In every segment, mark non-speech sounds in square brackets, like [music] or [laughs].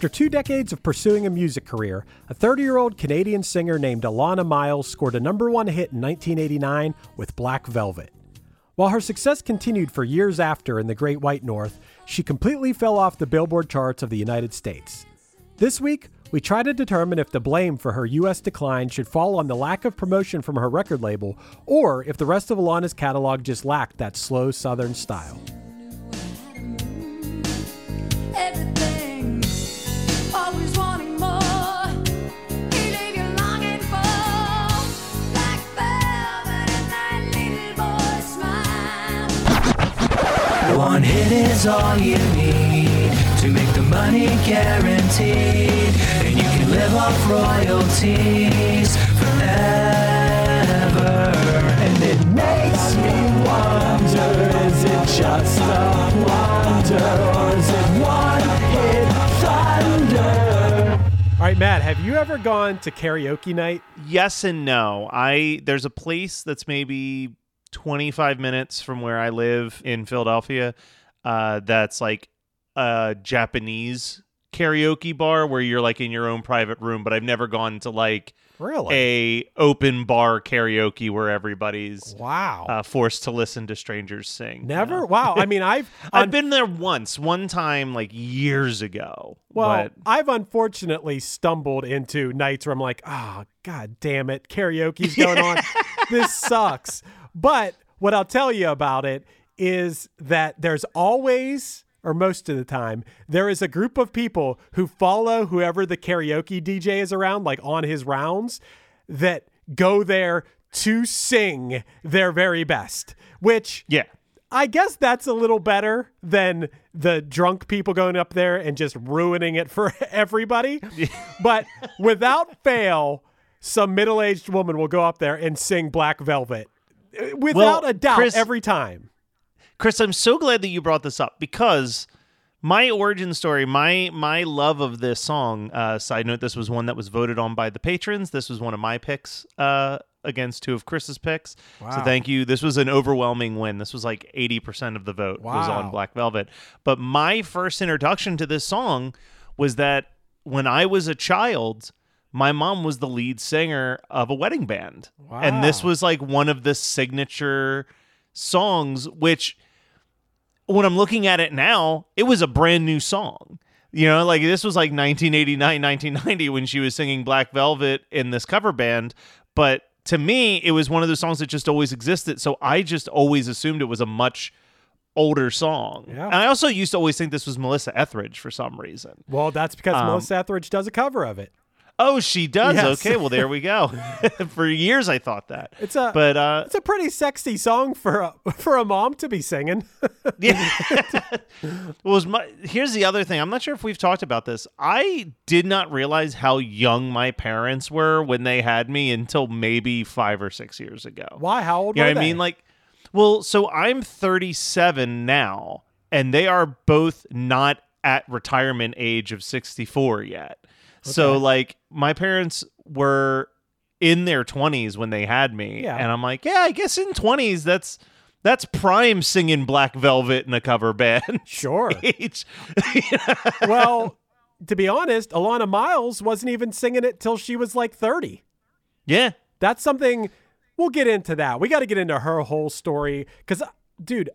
After two decades of pursuing a music career, a 30 year old Canadian singer named Alannah Myles scored a number one hit in 1989 with Black Velvet. While her success continued for years after in the Great White North, she completely fell off the Billboard charts of the United States. This week, we try to determine if the blame for her U.S. decline should fall on the lack of promotion from her record label, or if the rest of Alannah's catalog just lacked that slow Southern style. Everything, One hit is all you need to make the money guaranteed, and you can live off royalties forever. And it makes me wonder: is it just a wonder, or is it one hit thunder? All right, Matt, have you ever gone to karaoke night? yes and no. I there's a place that's maybe 25 minutes from where I live in Philadelphia. Uh, that's like a Japanese karaoke bar where you're like in your own private room. But I've never gone to like Really? a open bar karaoke where everybody's wow. uh, forced to listen to strangers sing. Never? No. Wow. I mean, I've [laughs] I've un- been there once, one time like years ago. well, but I've unfortunately stumbled into nights where I'm like, oh god damn it, karaoke's going on. [laughs] this sucks. But what I'll tell you about it is that there's always or most of the time, there is a group of people who follow whoever the karaoke DJ is around, like on his rounds, that go there to sing their very best, which yeah. I guess that's a little better than the drunk people going up there and just ruining it for [laughs] everybody. [laughs] but without fail, some middle aged woman will go up there and sing Black Velvet without Well, a doubt Chris- every time. Chris, I'm so glad that you brought this up because my origin story, my my love of this song. Uh, side note: This was one that was voted on by the patrons. This was one of my picks uh, against two of Chris's picks. So thank you. This was an overwhelming win. This was like eighty percent of the vote was on Black Velvet. But my first introduction to this song was that when I was a child. My mom was the lead singer of a wedding band. And this was like one of the signature songs, which when I'm looking at it now, it was a brand new song. You know, like this was like 1989, 1990 when she was singing Black Velvet in this cover band. But to me, it was one of those songs that just always existed. So I just always assumed it was a much older song. Yeah. And I also used to always think this was Melissa Etheridge for some reason. Well, that's because Um, Melissa Etheridge does a cover of it. Oh, she does. Yes. Okay, well there we go. [laughs] for years I thought that. It's a But uh it's a pretty sexy song for a, for a mom to be singing. [laughs] Yeah. [laughs] was my here's the other thing. I'm not sure if we've talked about this. I did not realize how young my parents were when they had me until maybe five or six years ago. Why? How old You know I mean? Like, well, so I'm 37 now, and they are both not at retirement age of 64 yet. So, like, my parents were in their 20s when they had me, Yeah. and I'm like, yeah, I guess in 20s that's that's prime singing Black Velvet in a cover band. [laughs] Sure. [laughs] age. [laughs] well, to be honest, Alannah Myles wasn't even singing it till she was like 30. yeah, That's something we'll get into that. We got to get into her whole story cuz dude,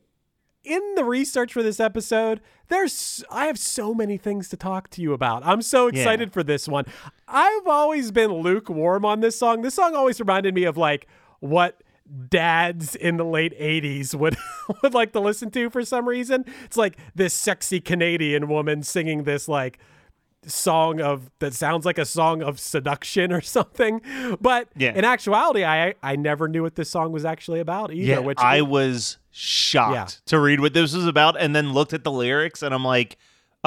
in the research for this episode, there's I have so many things to talk to you about. I'm so Yeah. excited for this one. I've always been lukewarm on this song. This song always reminded me of like what dads in the late 80s would [laughs] would like to listen to for some reason. It's like this sexy Canadian woman singing this like song of that sounds like a song of seduction or [laughs] something. But Yeah. in actuality, I I never knew what this song was actually about either. yeah. which I was shocked Yeah. to read what this was about, and then looked at the lyrics, and I'm like.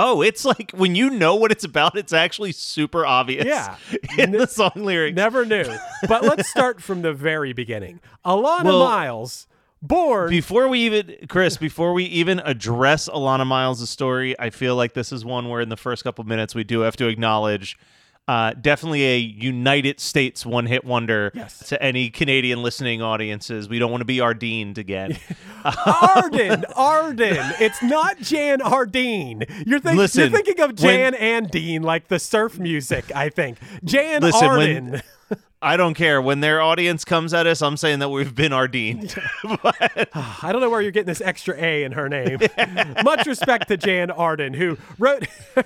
Oh, it's like when you know what it's about, it's actually super obvious. Yeah. [laughs] in the song lyrics. never knew. But let's [laughs] start from the very beginning. Alannah Well, Myles, born Before we even, Chris, before we even address Alannah Myles' story, I feel like this is one where in the first couple minutes we do have to acknowledge uh, definitely a United States one hit wonder Yes. to any Canadian listening audiences. We don't want to be Ardeen again. [laughs] Arden, Arden. It's not Jan Ardeen. You're, think, Listen, you're thinking of when- Jan and Dean, like the surf music, I think. Jan Listen, Arden. when- I don't care. When their audience comes at us, I'm saying that we've been Ardeen. [laughs] [laughs] but, [sighs] I don't know where you're getting this extra A in her name. [laughs] Much respect to Jan Arden, who wrote her,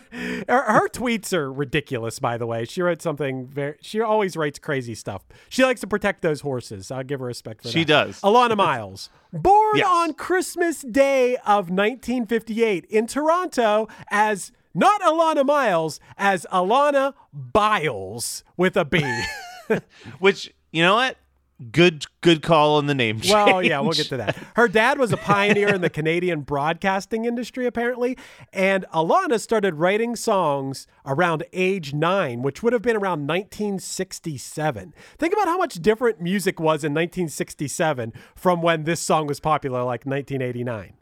her tweets are ridiculous. By the way, she wrote something very. She always writes crazy stuff. She likes to protect those horses. I'll give her respect for that. She does. Alannah Myles, born Yes. on Christmas Day of 1958 in Toronto as not Alannah Myles, as Alannah Byles with a B. [laughs] which, you know what? Good good call on the name change. Well, yeah, we'll get to that. Her dad was a pioneer in the [laughs] Canadian broadcasting industry, apparently, and Alannah started writing songs around age nine, which would have been around 1967. Think about how much different music was in 1967 from when this song was popular, like 1989.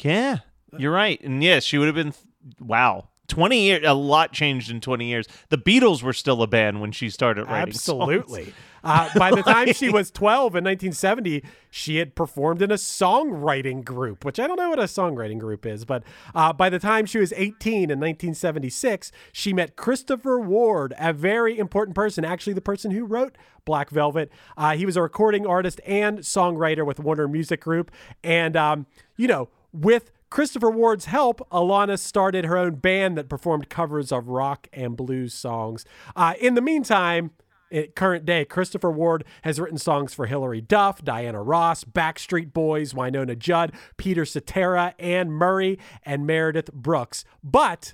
Yeah, you're right. And yes, she would have been. Wow, twenty years. A lot changed in twenty years. The Beatles were still a band when she started writing. Absolutely. [laughs] Uh, by the time she was 12 in 1970, she had performed in a songwriting group, which I don't know what a songwriting group is, but uh, by the time she was 18 in 1976, she met Christopher Ward, a very important person, actually, the person who wrote Black Velvet. Uh, he was a recording artist and songwriter with Warner Music Group. And, um, you know, with Christopher Ward's help, Alannah started her own band that performed covers of rock and blues songs. Uh, in the meantime, at current day, Christopher Ward has written songs for Hilary Duff, Diana Ross, Backstreet Boys, Wynonna Judd, Peter Cetera, Anne Murray, and Meredith Brooks. But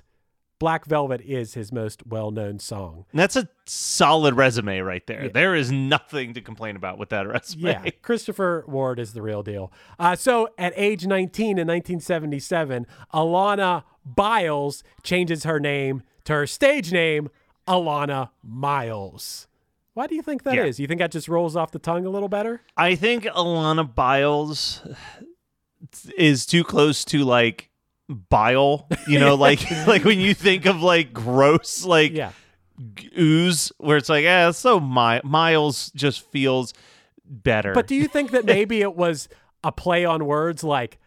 Black Velvet is his most well known song. And That's a solid resume right there. There is nothing to complain about with that [laughs] resume. Yeah, Christopher Ward is the real deal. Uh, so at age 19 in 1977, Alannah Byles changes her name to her stage name, Alannah Myles. Why do you think that is? Yeah. You think that just rolls off the tongue a little better? I think Alannah Byles is too close to like bile. You know, [laughs] like [laughs] like when you think of like gross like Yeah. ooze, where it's like, yeah so mi- Myles just feels better. But do you think that [laughs] maybe it was a play on words like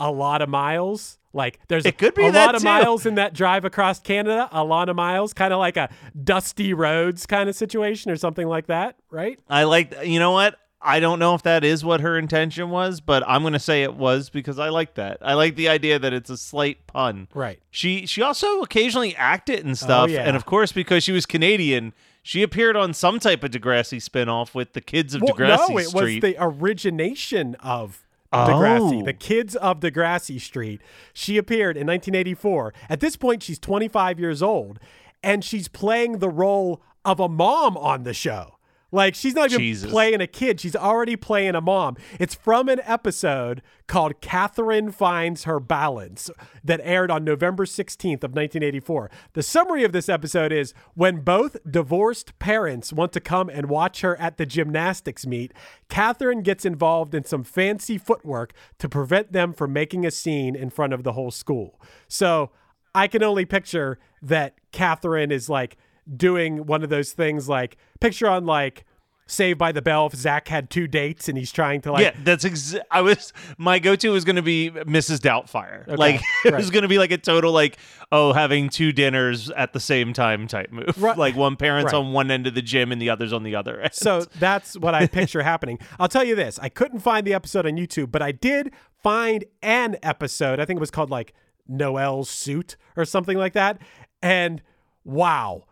a lot of miles? Like there's It could be a lot of too. miles in that drive across Canada, a lot of miles, kind of like a dusty roads kind of situation or something like that, right? I like, you know what? I don't know if that is what her intention was, but I'm going to say it was because I like that. I like the idea that it's a slight pun. Right. She she also occasionally acted and oh, stuff, Oh, yeah. and of course because she was Canadian, she appeared on some type of Degrassi spinoff with the kids of Well, Degrassi no, it Street. was the origination of Degrassi, Oh. the kids of Degrassi Street. She appeared in 1984. At this point, she's 25 years old, and she's playing the role of a mom on the show. Like she's not even Jesus. playing a kid; she's already playing a mom. It's from an episode called "Catherine Finds Her Balance" that aired on November 16th of 1984. The summary of this episode is when both divorced parents want to come and watch her at the gymnastics meet, Catherine gets involved in some fancy footwork to prevent them from making a scene in front of the whole school. So I can only picture that Catherine is like doing one of those things like picture on like Saved by the Bell if Zach had two dates and he's trying to like yeah, that's ex- I was my go-to was going to be Mrs. Doubtfire. Like [laughs] it was going to be like a total like oh having two dinners at the same time type move. Right. [laughs] Like one parent's Right. on one end of the gym and the other's on the other end. So that's what I picture happening. I'll tell you this: I couldn't find the episode on YouTube, but I did find an episode. I think it was called like Noel's Suit or something like that. And wow,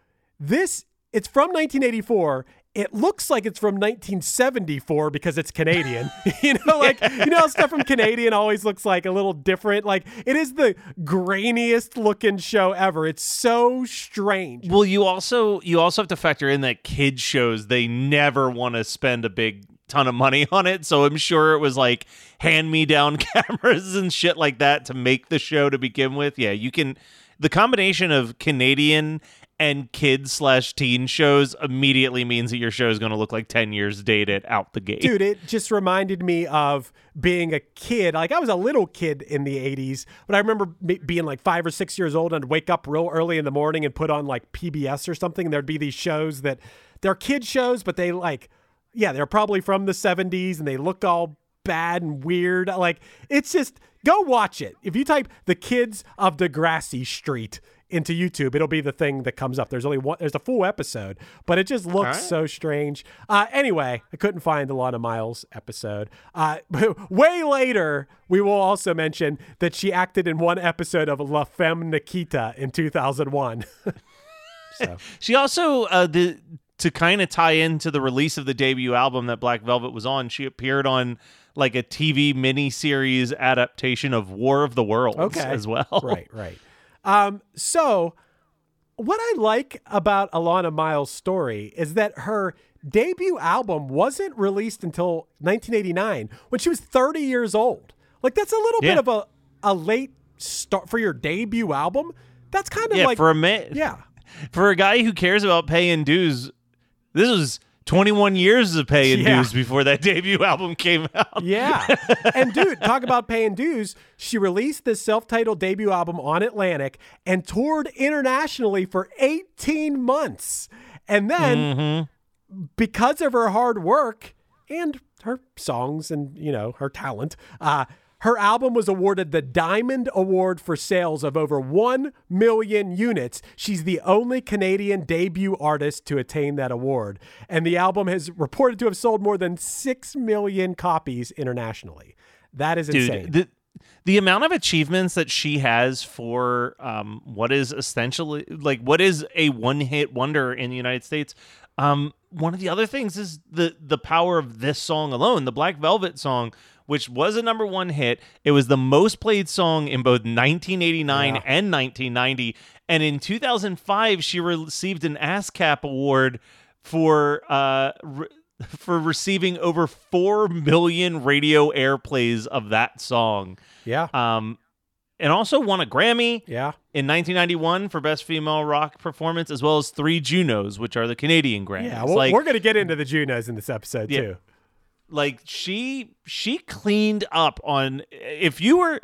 this it's from 1984. It looks like it's from 1974 because it's Canadian. [laughs] [laughs] you know, like you know, how stuff from Canadian always looks like a little different. Like it is the grainiest looking show ever. It's so strange. Well, you also you also have to factor in that kids shows they never want to spend a big ton of money on it. So I'm sure it was like hand me down [laughs] cameras and shit like that to make the show to begin with. Yeah, you can the combination of Canadian and kids slash teen shows immediately means that your show is going to look like 10 years dated out the gate. Dude, it just reminded me of being a kid. Like I was a little kid in the 80s, but I remember being like 5 or 6 years old and wake up real early in the morning and put on like PBS or something and there'd be these shows that they're kid shows, but they like yeah, they're probably from the 70s and they look all bad and weird. Like it's just go watch it. If you type the kids of Degrassi Street into YouTube, it'll be the thing that comes up. There's only one there's a full episode, but it just looks so strange. Uh anyway, I couldn't find the Lana Myles episode. Uh [laughs] way later, we will also mention that she acted in one episode of La Femme Nikita in 2001. [laughs] She also uh, the to kind of tie into the release of the debut album that Black Velvet was on. She appeared on like a TV miniseries adaptation of War of the Worlds okay. as well. right, right. Um, so what I like about Alannah Myles' story is that her debut album wasn't released until 1989 when she was 30 years old. Like that's a little Yeah. bit of a a late start for your debut album. That's kind of Yeah, like for a man. yeah. [laughs] For a guy who cares about paying dues, this was 21 years of paying Yeah. dues before that [laughs] debut album came out. Yeah. [laughs] and dude, talk about paying dues. She released this self titled debut album on Atlantic and toured internationally for 18 months. And then, because of her hard work and her songs and, you know, her talent, uh, her album was awarded the Diamond Award for sales of over 1 million units. She's the only Canadian debut artist to attain that award. And the album has reported to have sold more than 6 million copies internationally. That is insane. Dude, the the amount of achievements that she has for um, what is essentially like what is a one hit wonder in the United States. Um, one of the other things is the the power of this song alone, the Black Velvet song, which was a number one hit. It was the most played song in both 1989 Yeah. and 1990, and in 2005 she received an ASCAP award for uh. Re- for receiving over 4 million radio airplays of that song. yeah. Um, and also won a Grammy yeah. in 1991 for Best Female Rock Performance, as well as three Junos, which are the Canadian Grammys. Yeah. Well, like, we're going to get into the Junos in this episode, Yeah. too. Like she she cleaned up on if you were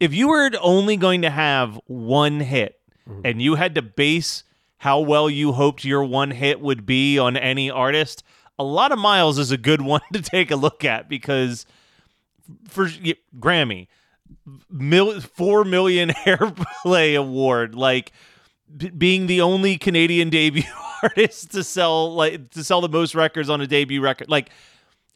if you were only going to have one hit Mm-hmm. and you had to base how well you hoped your one hit would be on any artist, a lot of miles is a good [laughs] one to take a look at because for y- Grammy, mil, four million [laughs] airplay award, like b- being the only Canadian debut [laughs] artist to sell like to sell the most records on a debut record, like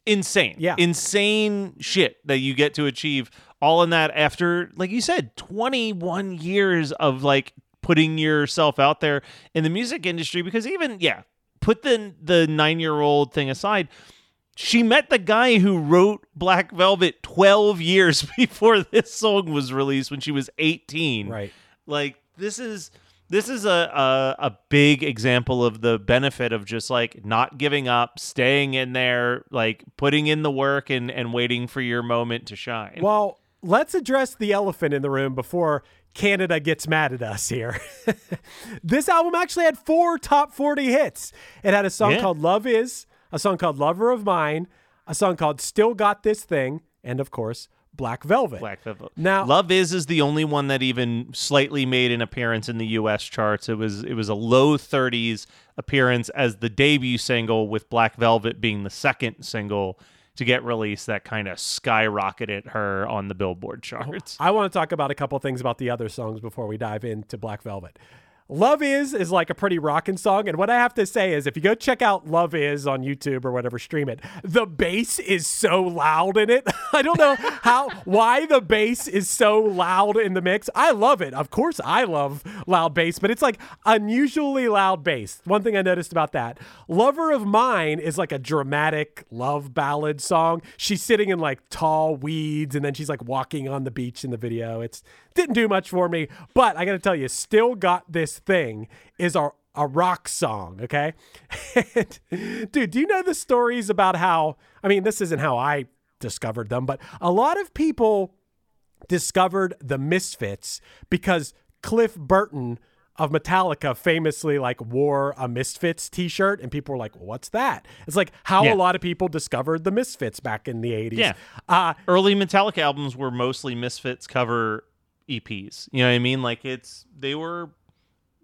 insane, Yeah. insane shit that you get to achieve. All in that after, like you said, twenty one years of like putting yourself out there in the music industry. Because even yeah, put the the nine year old thing aside she met the guy who wrote Black Velvet 12 years [laughs] before this song was released when she was 18. Right. Like this is this is a, a a big example of the benefit of just like not giving up, staying in there, like putting in the work and and waiting for your moment to shine. Well, let's address the elephant in the room before Canada gets mad at us here. [laughs] this album actually had four top 40 hits. It had a song Yeah. called Love Is, a song called Lover of Mine, a song called Still Got This Thing, and of course, Black Velvet. Black Velvet. Now- Love Is is the only one that even slightly made an appearance in the US charts. It was it was a low 30s appearance as the debut single with Black Velvet being the second single to get released that kind of skyrocketed her on the Billboard oh, charts. I want to talk about a couple things about the other songs before we dive into Black Velvet. Love Is is like a pretty rockin' song. And what I have to say is if you go check out Love Is on YouTube or whatever, stream it, the bass is so loud in it. [laughs] I don't know how, why the bass is so loud in the mix. I love it. Of course, I love loud bass, but it's like unusually loud bass. One thing I noticed about that Lover of Mine is like a dramatic love ballad song. She's sitting in like tall weeds and then she's like walking on the beach in the video. It's didn't do much for me, but I got to tell you, still got this thing is a a rock song, okay? [laughs] And, dude, do you know the stories about how I mean, this isn't how I discovered them, but a lot of people discovered the Misfits because Cliff Burton of Metallica famously like wore a Misfits t-shirt and people were like, "What's that?" It's like how Yeah. a lot of people discovered the Misfits back in the 80s. Yeah. Uh Early Metallica albums were mostly Misfits cover EPs. You know what I mean? Like it's they were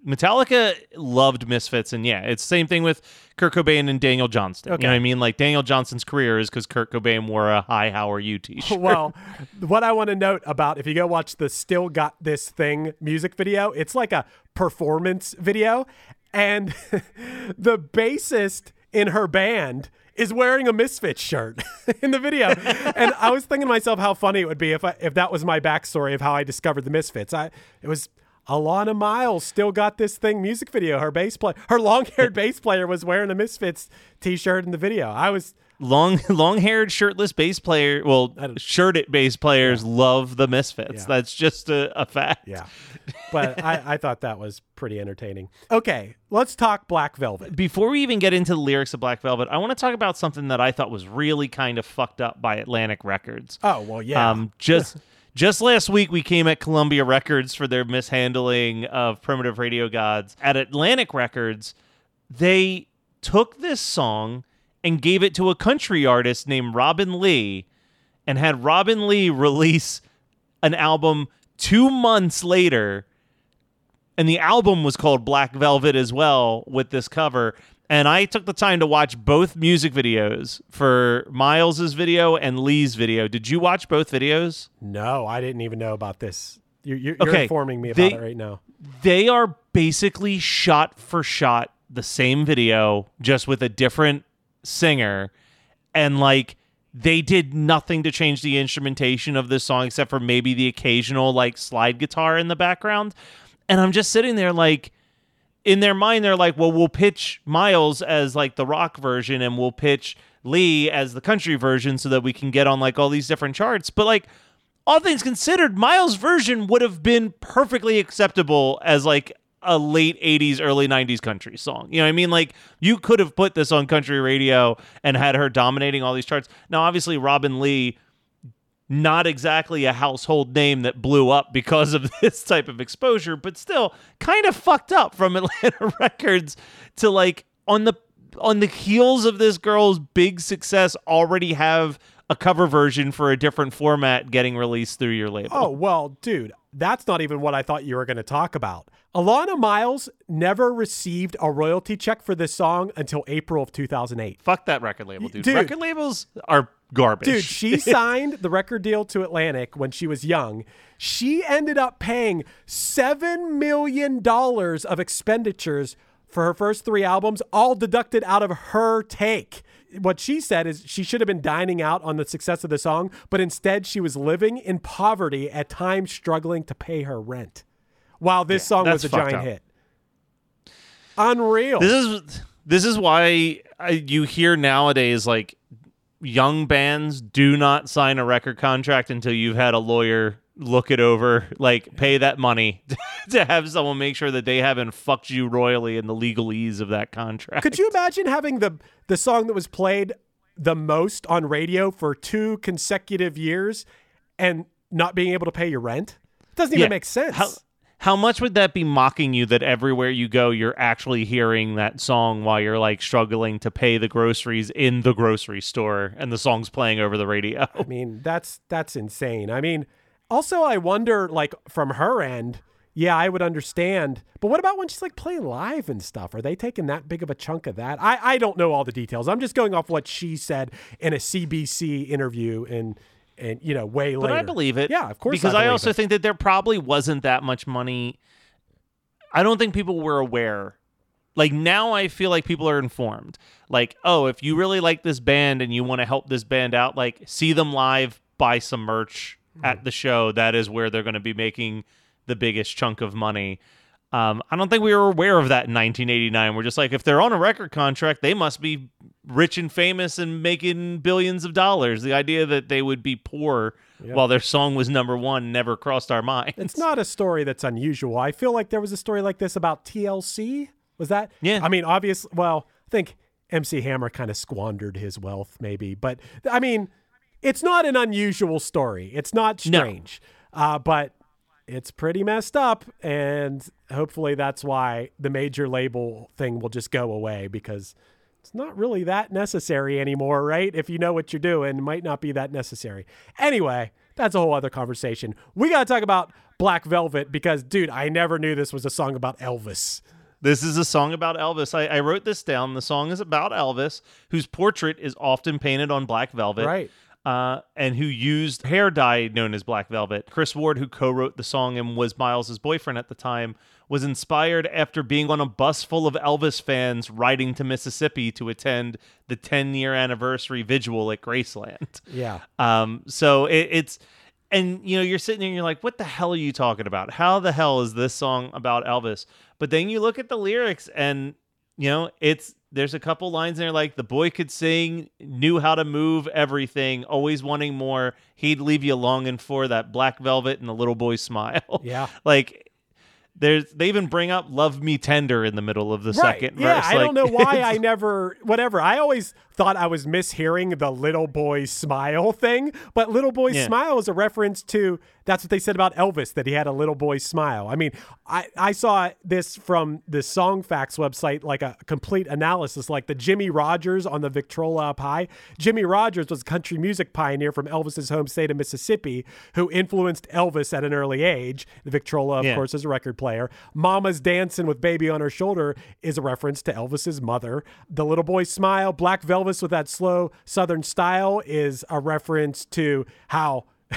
Metallica loved Misfits, and yeah, it's the same thing with Kurt Cobain and Daniel Johnston. Okay. You know what I mean? Like Daniel Johnston's career is because Kurt Cobain wore a "Hi, how are you" [laughs] T-shirt. well, what I want to note about if you go watch the Still Got This Thing music video, it's like a performance video. And [laughs] the bassist in her band is wearing a Misfits shirt [laughs] in the video. and I was thinking to myself how funny it would be if I, if that was my backstory of how I discovered the Misfits. I it was Alannah Myles still got this thing music video. Her bass play her long haired bass player was wearing a Misfits t shirt in the video. I was long [laughs] long-haired shirtless bass player well shirted bass players love the misfits Yeah. that's just a, a fact Yeah. [laughs] But I, I thought that was pretty entertaining. Okay, let's talk Black Velvet. before we even get into the lyrics of black velvet i want to talk about something that i thought was really kind of fucked up by atlantic records Oh, well, yeah. um just [laughs] just last week we came at columbia records for their mishandling of primitive radio gods at atlantic records they took this song and gave it to a country artist named robin lee and had robin lee release an album two months later and the album was called Black Velvet as well with this cover. And I took the time to watch both music videos for Myles's video and Lee's video. Did you watch both videos? no, I didn't even know about this. You're, you're, you're Okay, informing me about they- it right now. They are basically shot for shot the same video, just with a different singer. And like they did nothing to change the instrumentation of this song except for maybe the occasional like slide guitar in the background. And I'm just sitting there like in their mind they're like, well, we'll pitch Myles as like the rock version and we'll pitch Lee as the country version so that we can get on like all these different charts. But like all things considered, Myles' version would have been perfectly acceptable as like a late 80s, early 90s country song. You know what I mean? Like you could have put this on country radio and had her dominating all these charts. Now, obviously, Robin Lee not exactly a household name that blew up because of [laughs] this type of exposure, but still kind of fucked up from [laughs] Atlanta Records to like on the on the heels of this girl's big success already have a cover version for a different format getting released through your label. Oh, well, dude, that's not even what I thought you were going to talk about. Alannah Myles never received a royalty check for this song until April of 2008. Fuck that record label, dude. Dude. Record labels are garbage. Dude, she [laughs] signed the record deal to Atlantic when she was young. She ended up paying $7 million of expenditures for her first three albums, all deducted out of her take. What she said is she should have been dining out on the success of the song, but instead she was living in poverty at times struggling to pay her rent while this Yeah, song was a giant up. hit. Unreal. This is this is why I, you hear nowadays like young bands do not sign a record contract until you've had a lawyer look it over, like pay that money [laughs] to have someone make sure that they haven't fucked you royally in the legalese of that contract. Could you imagine having the the song that was played the most on radio for two consecutive years and not being able to pay your rent? It doesn't even Yeah. make sense. How how much would that be mocking you that everywhere you go you're actually hearing that song while you're like struggling to pay the groceries in the grocery store and the song's playing over the radio? I mean, that's that's insane. I mean, also I wonder like from her end, yeah, I would understand. But what about when she's like playing live and stuff? Are they taking that big of a chunk of that? I I don't know all the details. I'm just going off what she said in a CBC interview and and you know, way But later. I believe it. Yeah, of course. Because I, believe also it. think that there probably wasn't that much money. I don't think people were aware. Like now, I feel like people are informed. Like, oh, if you really like this band and you want to help this band out, like see them live, buy some merch Hmm. at the show. That is where they're going to be making the biggest chunk of money. Um, I don't think we were aware of that in 1989. We're just like, if they're on a record contract, they must be rich and famous and making billions of dollars. The idea that they would be poor while their song was number one never crossed our minds. It's not a story that's unusual. I feel like there was a story like this about TLC. Was that? Yeah. I mean, obviously, Well, I think MC Hammer kind of squandered his wealth, maybe. But I mean, it's not an unusual story. It's not No. strange. Uh, but it's pretty messed up, and hopefully that's why the major label thing will just go away because it's not really that necessary anymore, right? If you know what you're doing, it might not be that necessary. Anyway, that's a whole other conversation. We got to talk about Black Velvet because, dude, I never knew this was a song about Elvis. This is a song about Elvis. I, I wrote this down. The song is about Elvis, whose portrait is often painted on black velvet. Right. Uh, and who used hair dye known as black velvet. Chris Ward, who co wrote the song and was Myles' boyfriend at the time, was inspired after being on a bus full of Elvis fans riding to Mississippi to attend the 10 year anniversary vigil at Graceland. [laughs] Yeah. Um, so it, it's, and you know, you're sitting there and you're like, what the hell are you talking about? How the hell is this song about Elvis? But then you look at the lyrics and, you know, it's, there's a couple lines in there like the boy could sing, knew how to move everything, always wanting more. He'd leave you longing for that black velvet and the little boy smile. [laughs] Yeah. like, there's they even bring up "Love Me Tender" in the middle of the second yeah, verse. I Like, don't know why [laughs] I never, whatever. I always thought I was mishearing the little boy smile thing, but little boy Yeah. smile is a reference to that's what they said about Elvis that he had a little boy smile. I mean, I I saw this from the Song Facts website, like a complete analysis, like the Jimmie Rodgers on the Victrola up high. Jimmie Rodgers was a country music pioneer from Elvis's home state of Mississippi, who influenced Elvis at an early age. The Victrola, of Yeah. course, is a record player. Mama's Dancing with Baby on Her Shoulder is a reference to Elvis's mother. The Little Boy Smile, Black Velvet with that slow Southern style is a reference to how [laughs]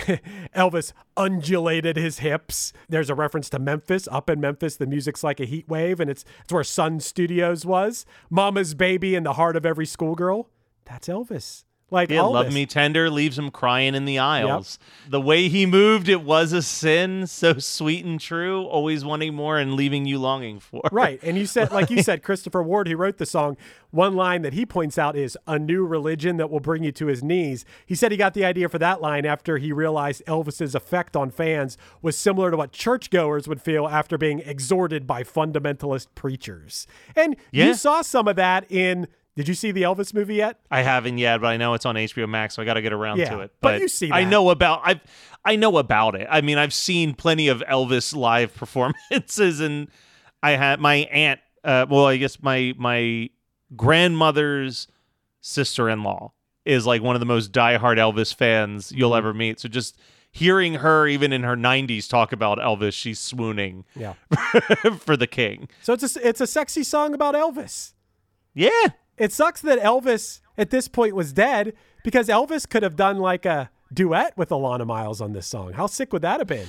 Elvis undulated his hips. There's a reference to Memphis. Up in Memphis, the music's like a heat wave, and it's, it's where Sun Studios was. Mama's Baby in the heart of every schoolgirl. That's Elvis. Like Yeah, love this. me tender leaves him crying in the aisles. The way he moved, it was a sin, so sweet and true, always wanting more and leaving you longing for. Right. And you said, like you [laughs] said, Christopher Ward, who wrote the song, one line that he points out is a new religion that will bring you to his knees. He said he got the idea for that line after he realized Elvis's effect on fans was similar to what churchgoers would feel after being exhorted by fundamentalist preachers. And Yeah. you saw some of that in. Did you see the Elvis movie yet? I haven't yet, but I know it's on HBO Max, so I got to get around Yeah, to it. but you see I know about I I know about it. I mean, I've seen plenty of Elvis live [laughs] performances, and I had my aunt. Uh, well, I guess my my grandmother's sister-in-law is like one of the most diehard Elvis fans you'll ever meet. So just hearing her, even in her 90s, talk about Elvis, she's swooning Yeah. [laughs] for the king. So it's a, it's a sexy song about Elvis. Yeah. It sucks that Elvis at this point was dead because Elvis could have done like a duet with Alannah Myles on this song. How sick would that have been?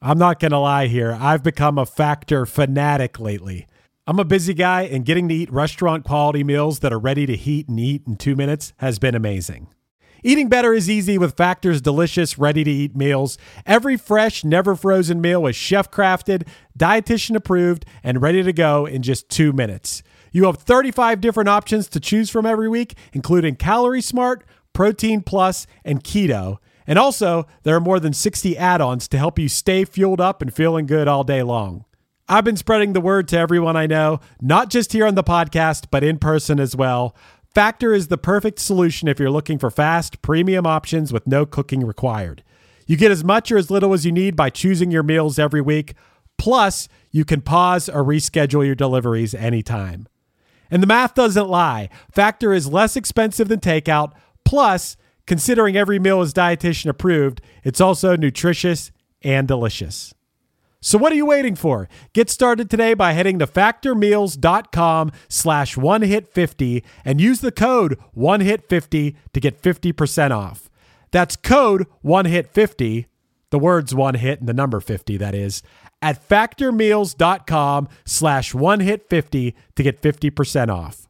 I'm not going to lie here. I've become a factor fanatic lately. I'm a busy guy, and getting to eat restaurant quality meals that are ready to heat and eat in two minutes has been amazing. Eating better is easy with Factor's delicious, ready to eat meals. Every fresh, never frozen meal is chef crafted, dietitian approved, and ready to go in just two minutes. You have 35 different options to choose from every week, including Calorie Smart, Protein Plus, and Keto. And also, there are more than 60 add ons to help you stay fueled up and feeling good all day long. I've been spreading the word to everyone I know, not just here on the podcast, but in person as well. Factor is the perfect solution if you're looking for fast, premium options with no cooking required. You get as much or as little as you need by choosing your meals every week. Plus, you can pause or reschedule your deliveries anytime. And the math doesn't lie. Factor is less expensive than takeout. Plus, considering every meal is dietitian approved, it's also nutritious and delicious. So what are you waiting for? Get started today by heading to factormeals.com slash one hit 50 and use the code one hit 50 to get 50% off. That's code one hit 50, the words one hit and the number 50 that is, at factormeals.com slash one hit 50 to get 50% off.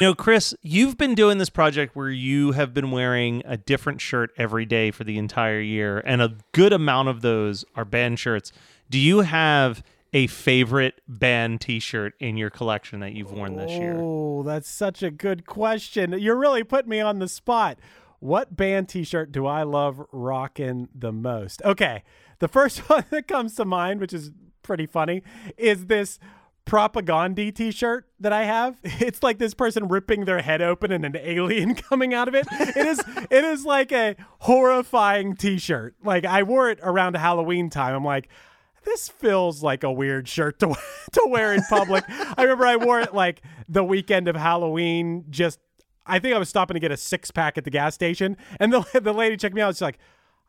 You know, Chris, you've been doing this project where you have been wearing a different shirt every day for the entire year, and a good amount of those are band shirts. Do you have a favorite band T-shirt in your collection that you've worn this year? Oh, that's such a good question. You're really putting me on the spot. What band t-shirt do I love rocking the most? Okay. The first [laughs] one that comes to mind, which is pretty funny, is this propaganda t-shirt that I have. It's like this person ripping their head open and an alien [laughs] coming out of it. It is it is like a horrifying t-shirt. Like I wore it around Halloween time. I'm like this feels like a weird shirt to [laughs] to wear in public. I remember I wore it like the weekend of Halloween. Just I think I was stopping to get a six pack at the gas station, and the [laughs] the lady checked me out. She's like,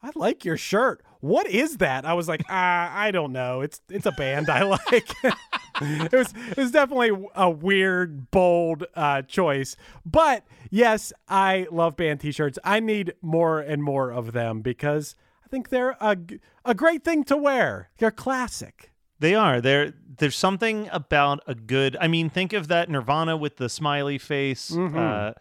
"I like your shirt. What is that?" I was like, [laughs] "Ah, I don't know. It's it's a band I [laughs] like." [laughs] it was it was definitely a weird, bold uh, choice, but yes, I love band T-shirts. I need more and more of them because I think they're a a great thing to wear. They're classic. They are. There there's something about a good I mean, think of that Nirvana with the smiley face. Mm-hmm. Uh,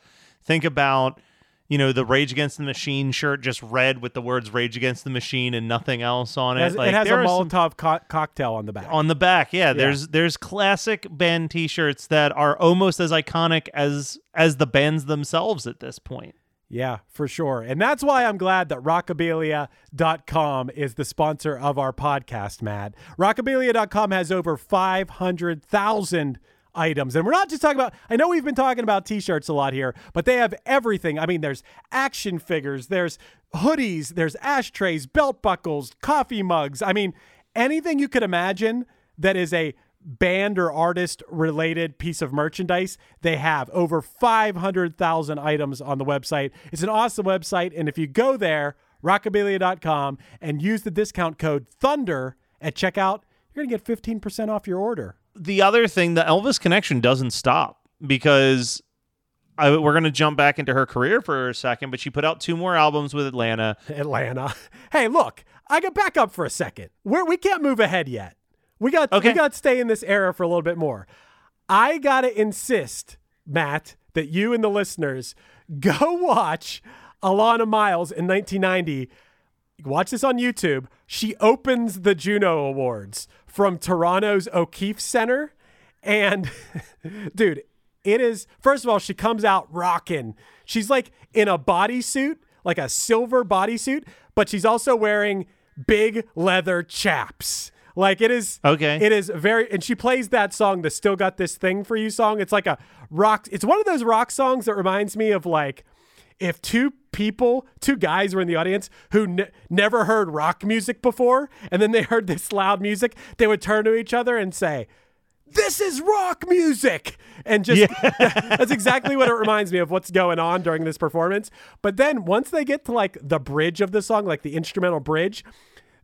think about you know the Rage Against the Machine shirt, just red with the words "Rage Against the Machine" and nothing else on It it. has, Like, it has a there are some- Molotov co- cocktail on the back. on the back. Yeah, there's there's classic band T-shirts that are almost as iconic as as the bands themselves at this point. Yeah, for sure. And that's why I'm glad that rockabilia.com is the sponsor of our podcast, Matt. Rockabilia.com has over 500,000 items. And we're not just talking about, I know we've been talking about t shirts a lot here, but they have everything. I mean, there's action figures, there's hoodies, there's ashtrays, belt buckles, coffee mugs. I mean, anything you could imagine that is a band or artist related piece of merchandise they have over 500,000 items on the website it's an awesome website and if you go there rockabilia.com and use the discount code thunder at checkout you're going to get 15% off your order the other thing, the Elvis connection doesn't stop because I, we're going to jump back into her career for a second, but she put out two more albums with Atlanta. atlanta. [laughs] Hey look i got back up for a second. We're, we can't move ahead yet. We got Okay. we got to stay in this era for a little bit more. I gotta insist matt that you and the listeners [laughs] go watch alannah myles in 1990 watch this on youtube. She opens the juno awards from toronto's o'keefe center and [laughs] dude it is first of all, she comes out rocking. She's like in a bodysuit, like a silver bodysuit, but she's also wearing big leather chaps. Like it is Okay. It is very and she plays that song, the Still Got This Thing for You song. It's like a rock it's one of those rock songs that reminds me of like if two people, two guys were in the audience who ne- never heard rock music before, and then they heard this loud music, they would turn to each other and say, this is rock music! And just [laughs] that's exactly what it reminds me of what's going on during this performance. But then once they get to like the bridge of the song like the instrumental bridge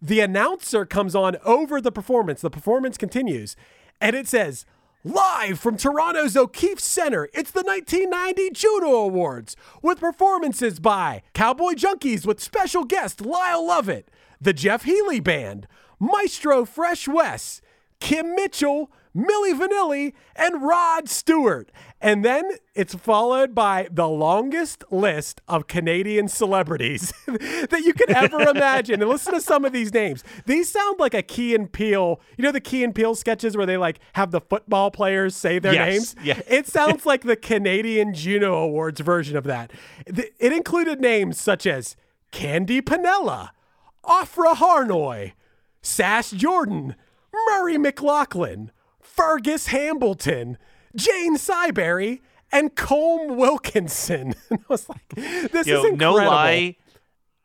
the announcer comes on over the performance. The performance continues. And it says live from toronto's o'keefe center it's the 1990 juno awards with performances by cowboy junkies with special guest lyle lovett the jeff healey band maestro fresh wes Kim Mitchell, Milli Vanilli, and Rod Stewart. And then it's followed by the longest list of Canadian celebrities [laughs] that you could ever [laughs] imagine. And listen to some of these names. These sound like a Key and Peele, you know, the Key and Peele sketches where they like have the football players say their Yes, names? yeah. It sounds [laughs] like the Canadian Juno Awards version of that. It included names such as Candy Panella, Ofra Harnoy, Sass Jordan, Murray McLauchlan, Fergus Hambleton, Jane Siberry, and Colm Wilkinson. [laughs] And I was like, this Yo, is incredible. no lie,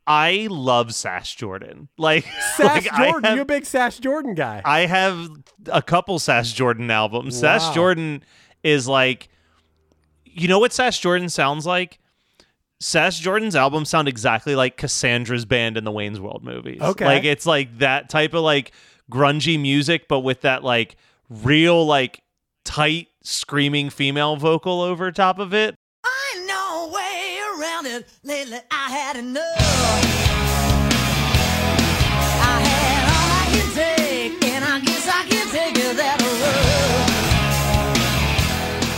I love Sash Jordan. [laughs] Like, Sass like, Jordan, have- you a big Sass Jordan guy. I have a couple Sash Jordan albums. Sash Jordan is like, you know what Sash Jordan sounds like? Sash Jordan's albums sound exactly like Cassandra's band in the Wayne's World movies. Okay. Like it's like that type of like grungy music, but with that like real like tight screaming female vocal over top of it. I no way around it. Lately, I had enough. I had all I can take, and I guess I can take it that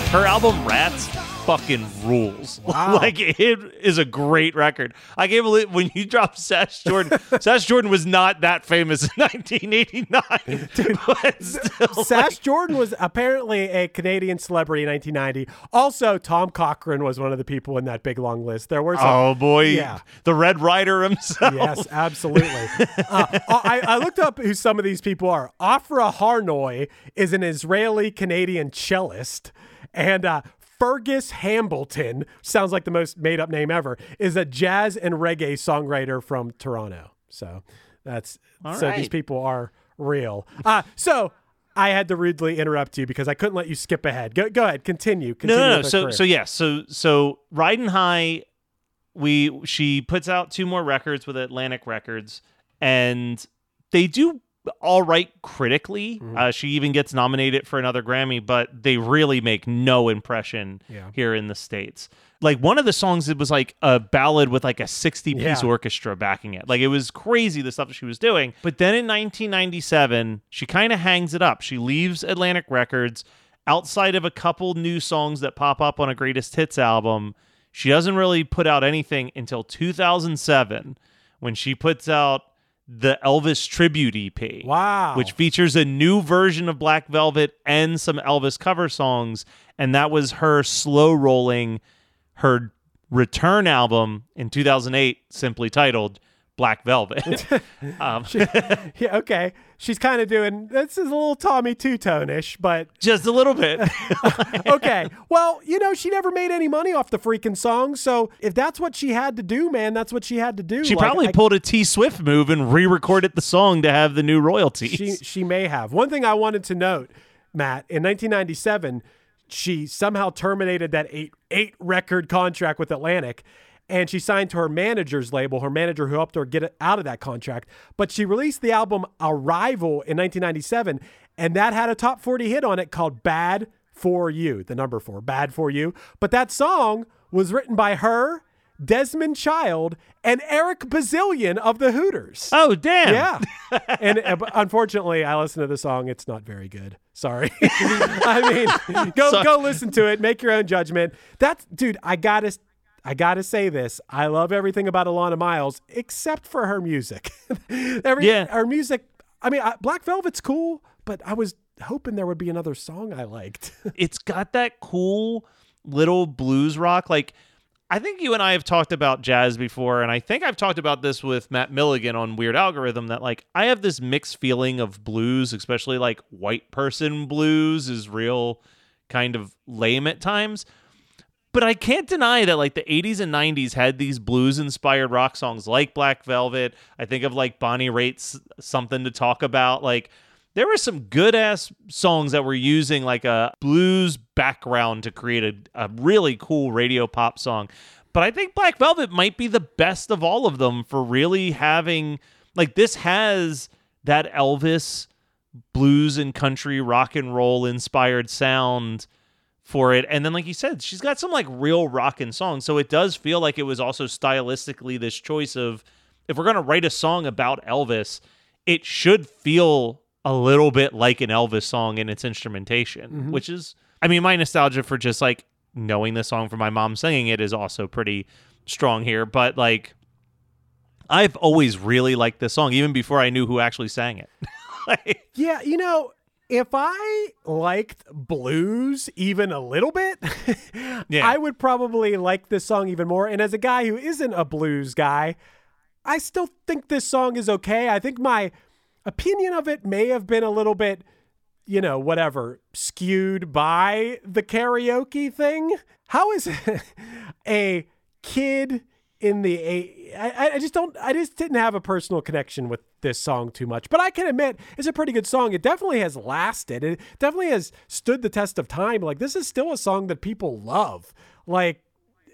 road. Her album Rats fucking rules. [laughs] Wow. like it is a great record. I gave it when you [laughs] dropped Sash Jordan. [laughs] Sash Jordan was not that famous in 1989. but still, Sash Jordan was apparently a Canadian celebrity in 1990. Also, Tom Cochrane was one of the people in that big long list. There were some. oh boy, Yeah. the Red Rider himself. Yes, absolutely. uh, I, I looked up who some of these people are. Ofra Harnoy is an Israeli Canadian cellist, and uh, Fergus Hambleton sounds like the most made up name ever. Is a jazz and reggae songwriter from Toronto. So that's All so these people are real. Uh, so. I had to rudely interrupt you because I couldn't let you skip ahead. Go, go ahead, continue. No, continue no, no. her So, career. so yeah. So, so Riding High, we she puts out two more records with Atlantic Records, and they do all right critically. Mm-hmm. Uh, she even gets nominated for another Grammy, but they really make no impression Yeah. here in the states. Like one of the songs, it was like a ballad with like a sixty-piece Yeah. orchestra backing it. Like it was crazy the stuff that she was doing. But then in 1997, she kind of hangs it up. She leaves Atlantic Records outside of a couple new songs that pop up on a greatest hits album. She doesn't really put out anything until 2007 when she puts out the Elvis tribute EP. Wow. Which features a new version of Black Velvet and some Elvis cover songs. And that was her slow rolling her return album in 2008, simply titled Black Velvet. [laughs] [laughs] um, yeah, okay. She's kind of doing this is a little Tommy Tutone ish, but [laughs] just a little bit. okay. Well, you know, she never made any money off the freaking song. So if that's what she had to do, man, that's what she had to do. She Like, probably I- pulled a T Swift move and re-recorded the song to have the new royalties. She she may have. One thing I wanted to note, Matt, in 1997, she somehow terminated that eight eight record contract with Atlantic. And she signed to her manager's label, her manager who helped her get it out of that contract. But she released the album Arrival in 1997, and that had a top 40 hit on it called Bad for You, the number four, Bad for You. But that song was written by her, Desmond Child, and Eric Bazilian of the Hooters. oh damn! Yeah. and uh, unfortunately, I listened to the song. It's not very good. Sorry. [laughs] I mean, go Sorry. go listen to it. Make your own judgment. That's dude. I gotta I gotta say this. I love everything about Alannah Myles except for her music. [laughs] Every Yeah. her music. I mean, I, Black Velvet's cool, but I was hoping there would be another song I liked. [laughs] it's got that cool little blues rock. Like, I think you and I have talked about jazz before, and I think I've talked about this with Matt Milligan on Weird Algorithm that, like, I have this mixed feeling of blues, especially like white person blues is real kind of lame at times. But I can't deny that, like, the 80s and 90s had these blues inspired rock songs like Black Velvet. I think of like Bonnie Raitt's Something to Talk About. Like, there were some good ass songs that were using like a blues background to create a, a really cool radio pop song. But I think Black Velvet might be the best of all of them for really having like this has that Elvis blues and country rock and roll inspired sound for it. And then like you said, she's got some like real rockin' songs. So it does feel like it was also stylistically this choice of if we're going to write a song about Elvis, it should feel a little bit like an Elvis song in its instrumentation, mm-hmm. which is, I mean, my nostalgia for just like knowing the song from my mom singing it is also pretty strong here. But like, I've always really liked this song, even before I knew who actually sang it. [laughs] Like, Yeah, you know, if I liked blues even a little bit, [laughs] Yeah. I would probably like this song even more. And as a guy who isn't a blues guy, I still think this song is okay. I think my opinion of it may have been a little bit, you know, whatever, skewed by the karaoke thing. How is [laughs] a kid in the eight? I, I just don't. I just didn't have a personal connection with this song too much. But I can admit it's a pretty good song. It definitely has lasted. It definitely has stood the test of time. Like this is still a song that people love. Like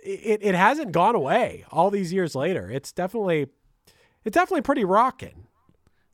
it, it hasn't gone away all these years later. It's definitely, it's definitely pretty rocking.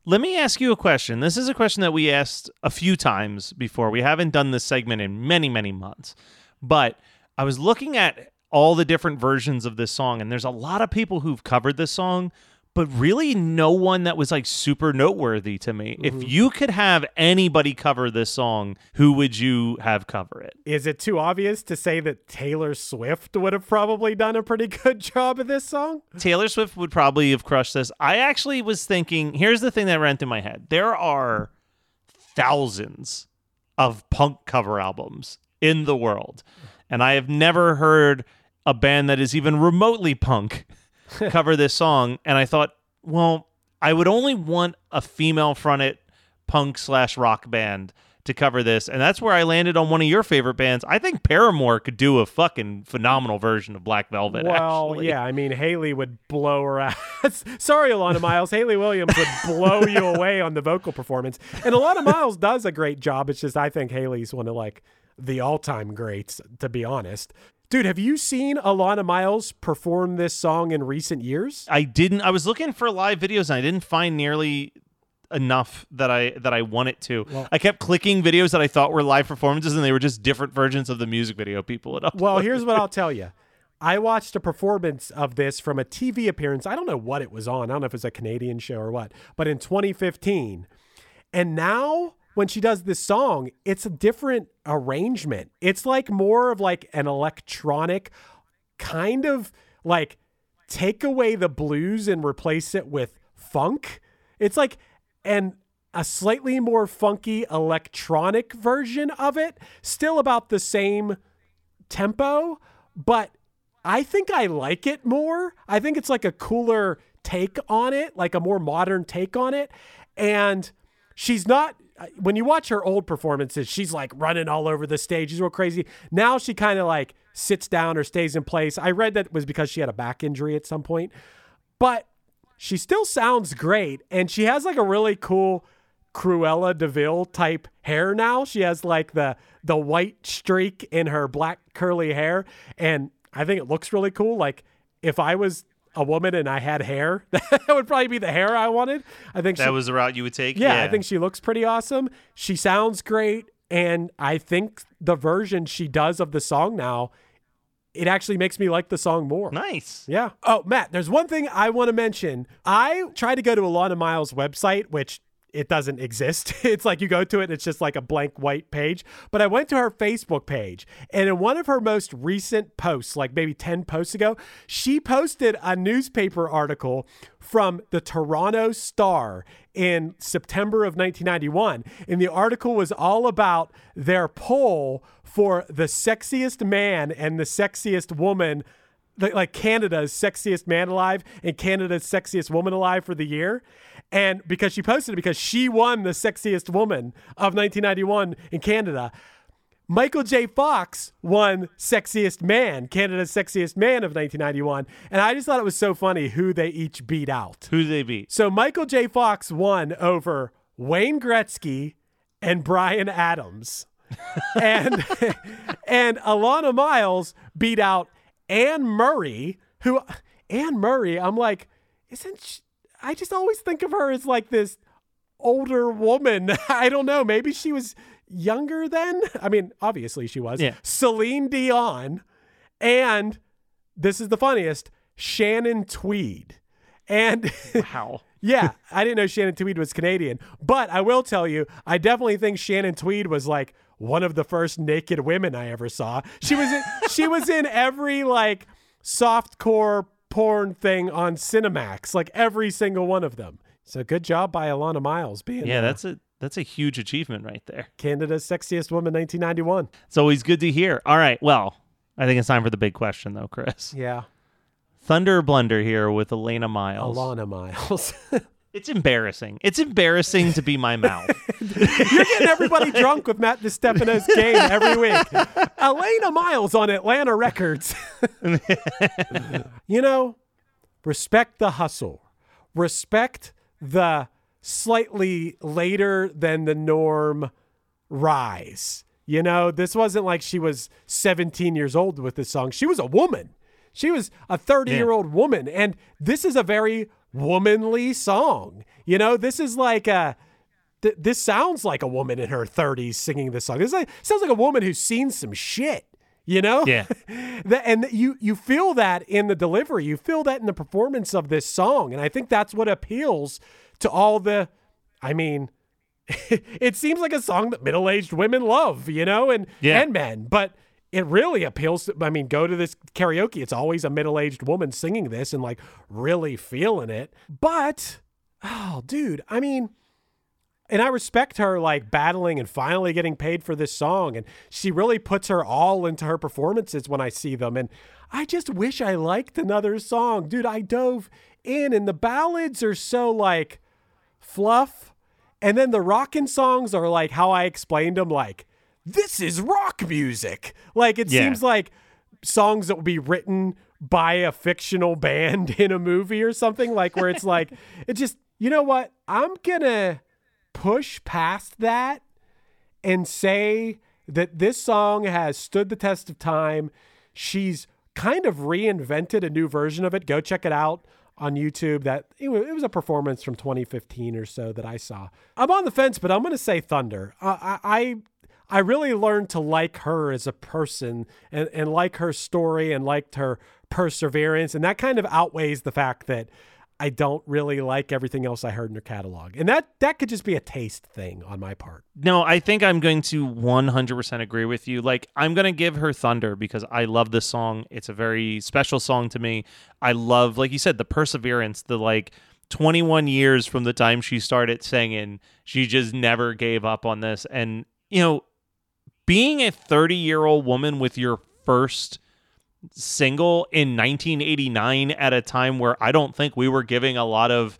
Let me ask you a question. This is a question that we asked a few times before. We haven't done this segment in many, many months. But I was looking at all the different versions of this song, and there's a lot of people who've covered this song, but really no one that was like super noteworthy to me. If mm-hmm. you could have anybody cover this song, who would you have cover it? Is it too obvious to say that Taylor Swift would have probably done a pretty [laughs] good job of this song? Taylor Swift would probably have crushed this. I actually was thinking here's the thing that ran through my head there are thousands of punk cover albums in the world, and I have never heard a band that is even remotely punk [laughs] cover this song. And I thought, well, I would only want a female fronted punk slash rock band to cover this. And that's where I landed on one of your favorite bands. I think Paramore could do a fucking phenomenal version of Black Velvet. Well, actually. yeah, I mean, Hayley would blow her ass. [laughs] Sorry, Alannah Myles. Hayley Williams would blow you away on the vocal performance. And Alannah Myles does a great job. It's just, I think Hayley's one of like the all time greats, to be honest. Dude, have you seen Alannah Myles perform this song in recent years? I didn't. I was looking for live videos and I didn't find nearly enough that I that I wanted to. I kept clicking videos that I thought were live performances and they were just different versions of the music video people had uploaded. Well, here's what I'll tell you. I watched a performance of this from a TV appearance. I don't know what it was on. I don't know if it was a Canadian show or what, but in 2015. And now when she does this song, it's a different arrangement. It's like more of like an electronic kind of like take away the blues and replace it with funk. It's like and a slightly more funky electronic version of it, still about the same tempo, but I think I like it more. I think it's like a cooler take on it, like a more modern take on it. And she's not when you watch her old performances, she's like running all over the stage. She's real crazy. Now she kind of like sits down or stays in place. I read that was because she had a back injury at some point. But she still sounds great and she has like a really cool Cruella De Vil type hair now. She has like the the white streak in her black curly hair and I think it looks really cool. Like if I was a woman and I had hair, [laughs] that would probably be the hair I wanted. I think that she, was the route you would take. yeah, I think she looks pretty awesome. She sounds great and I think the version she does of the song now it actually makes me like the song more. nice. Yeah. Oh, Matt, there's one thing I want to mention. I tried to go to Alannah Myles' website, which it doesn't exist. [laughs] It's like you go to it and it's just like a blank white page. But I went to her Facebook page and in one of her most recent posts, like maybe 10 posts ago, she posted a newspaper article from the Toronto Star in September of 1991. And the article was all about their poll for the sexiest man and the sexiest woman like, like Canada's sexiest man alive and Canada's sexiest woman alive for the year. And because she posted it because she won the sexiest woman of 1991 in Canada. Michael J. Fox won Sexiest Man, Canada's Sexiest Man of 1991. And I just thought it was so funny who they each beat out. Who they beat? So Michael J. Fox won over Wayne Gretzky and Bryan Adams. [laughs] and and Alannah Myles beat out Anne Murray, who Anne Murray, I'm like, isn't she, I just always think of her as like this older woman. [laughs] I don't know. Maybe she was younger then. I mean, obviously she was. Yeah. Celine Dion and this is the funniest, Shannon Tweed. And [laughs] Wow. yeah, [laughs] I didn't know Shannon Tweed was Canadian, but I will tell you, I definitely think Shannon Tweed was like one of the first naked women I ever saw. She was in, she was in every like softcore porn thing on Cinemax, like every single one of them. So good job by Alannah Myles being Yeah, uh, that's a that's a huge achievement right there. Canada's sexiest woman 1991. It's always good to hear. All right, well, I think it's time for the big question though, Chris. Yeah, Thunder Blunder here with Elena Miles. Alannah Myles. [laughs] It's embarrassing. It's embarrassing to be my mouth. [laughs] You're getting everybody drunk with Matt DiStefano's game every week. Elena Miles on Atlanta Records. you know, respect the hustle. Respect the slightly later than the norm rise. You know, this wasn't like she was 17 years old with this song. She was a woman. She was a 30 year old woman. And this is a very womanly song. You know, this is like a. th- this sounds like a woman in her 30s singing this song. This like, sounds like a woman who's seen some shit. You know, Yeah. [laughs] That- and you you feel that in the delivery, you feel that in the performance of this song, and I think that's what appeals to all the. I mean, [laughs] it seems like a song that middle aged women love, you know, and Yeah. and men, but it really appeals to. I mean, go to this karaoke; it's always a middle aged woman singing this and like really feeling it. But oh, dude, I mean and I respect her like battling and finally getting paid for this song. And she really puts her all into her performances when I see them. And I just wish I liked another song. Dude, I dove in and the ballads are so like fluff. And then the rockin' songs are like how I explained them, like, this is rock music. Like it Yeah. seems like songs that would be written by a fictional band [laughs] in a movie or something, like where it's like, [laughs] it just, you know what? I'm gonna push past that and say that this song has stood the test of time. She's kind of reinvented a new version of it. Go check it out on YouTube. That it it was a performance from 2015 or so that I saw. I'm on the fence, but I'm going to say Thunder. Uh, I, I really learned to like her as a person and, and like her story and liked her perseverance, and that kind of outweighs the fact that I don't really like everything else I heard in her catalog. And that that could just be a taste thing on my part. No, I think I'm going to 100% agree with you. Like, I'm going to give her Thunder because I love this song. It's a very special song to me. I love, like you said, the perseverance, the like 21 years from the time she started singing, she just never gave up on this. And, you know, being a 30 year old woman with your first single in 1989 at a time where I don't think we were giving a lot of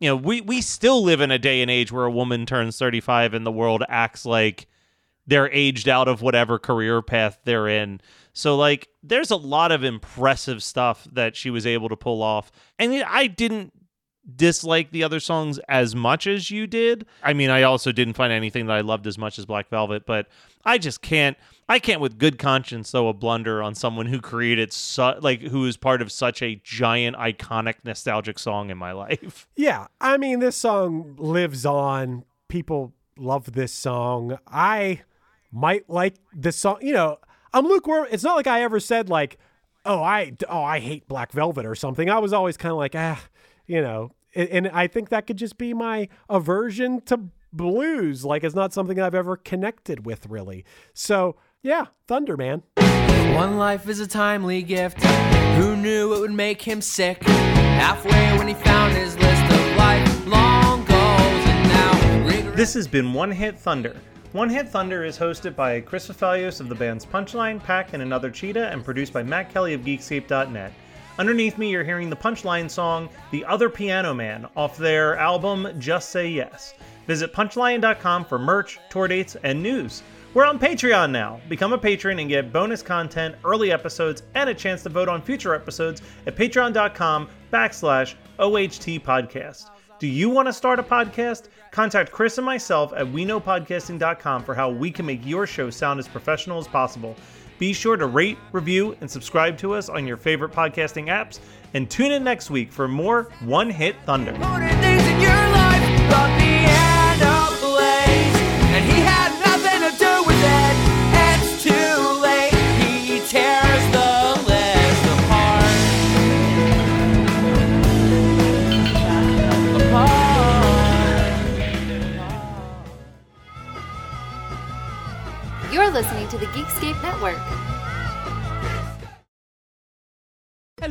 you know we we still live in a day and age where a woman turns 35 and the world acts like they're aged out of whatever career path they're in. So like there's a lot of impressive stuff that she was able to pull off. And I didn't dislike the other songs as much as you did. I mean, I also didn't find anything that I loved as much as Black Velvet, but I just can't I can't with good conscience throw a blunder on someone who created su- like who is part of such a giant iconic nostalgic song in my [laughs] life. Yeah, I mean, this song lives on. People love this song. I might like this song. You know, I'm lukewarm. It's not like I ever said like, "Oh, I oh I hate Black Velvet" or something. I was always kind of like, ah, you know, A- And I think that could just be my aversion to blues. Like it's not something I've ever connected with really. So yeah, Thunder Man. One life is a timely gift. Who knew it would make him sick? Halfway when he found his list of lifelong goals, and now rigorous. This has been One Hit Thunder. One Hit Thunder is hosted by Chris Fafalios of the bands Punchline, Pack, and Another Cheetah, and produced by Matt Kelly of Geekscape.net. Underneath me, you're hearing the Punchline song The Other Piano Man off their album Just Say Yes. Visit punchline.com for merch, tour dates, and news. We're on Patreon now. Become a patron and get bonus content, early episodes, and a chance to vote on future episodes at patreon.com backslash OHT podcast. Do you want to start a podcast? Contact Chris and myself at weknowpodcasting.com for how we can make your show sound as professional as possible. Be sure to rate, review, and subscribe to us on your favorite podcasting apps. And tune in next week for more One Hit Thunder.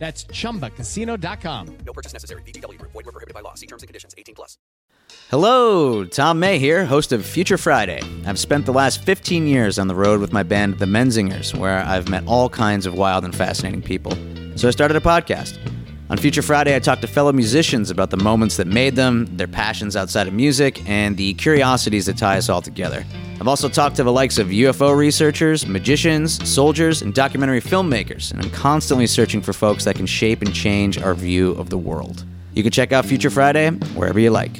That's chumbacasino.com. No purchase necessary. VGW Group. Void were prohibited by law. See terms and conditions. 18 plus. Hello, Tom May here, host of Future Friday. I've spent the last 15 years on the road with my band, The Menzingers, where I've met all kinds of wild and fascinating people. So I started a podcast. On Future Friday, I talk to fellow musicians about the moments that made them, their passions outside of music, and the curiosities that tie us all together. I've also talked to the likes of UFO researchers, magicians, soldiers, and documentary filmmakers, and I'm constantly searching for folks that can shape and change our view of the world. You can check out Future Friday wherever you like.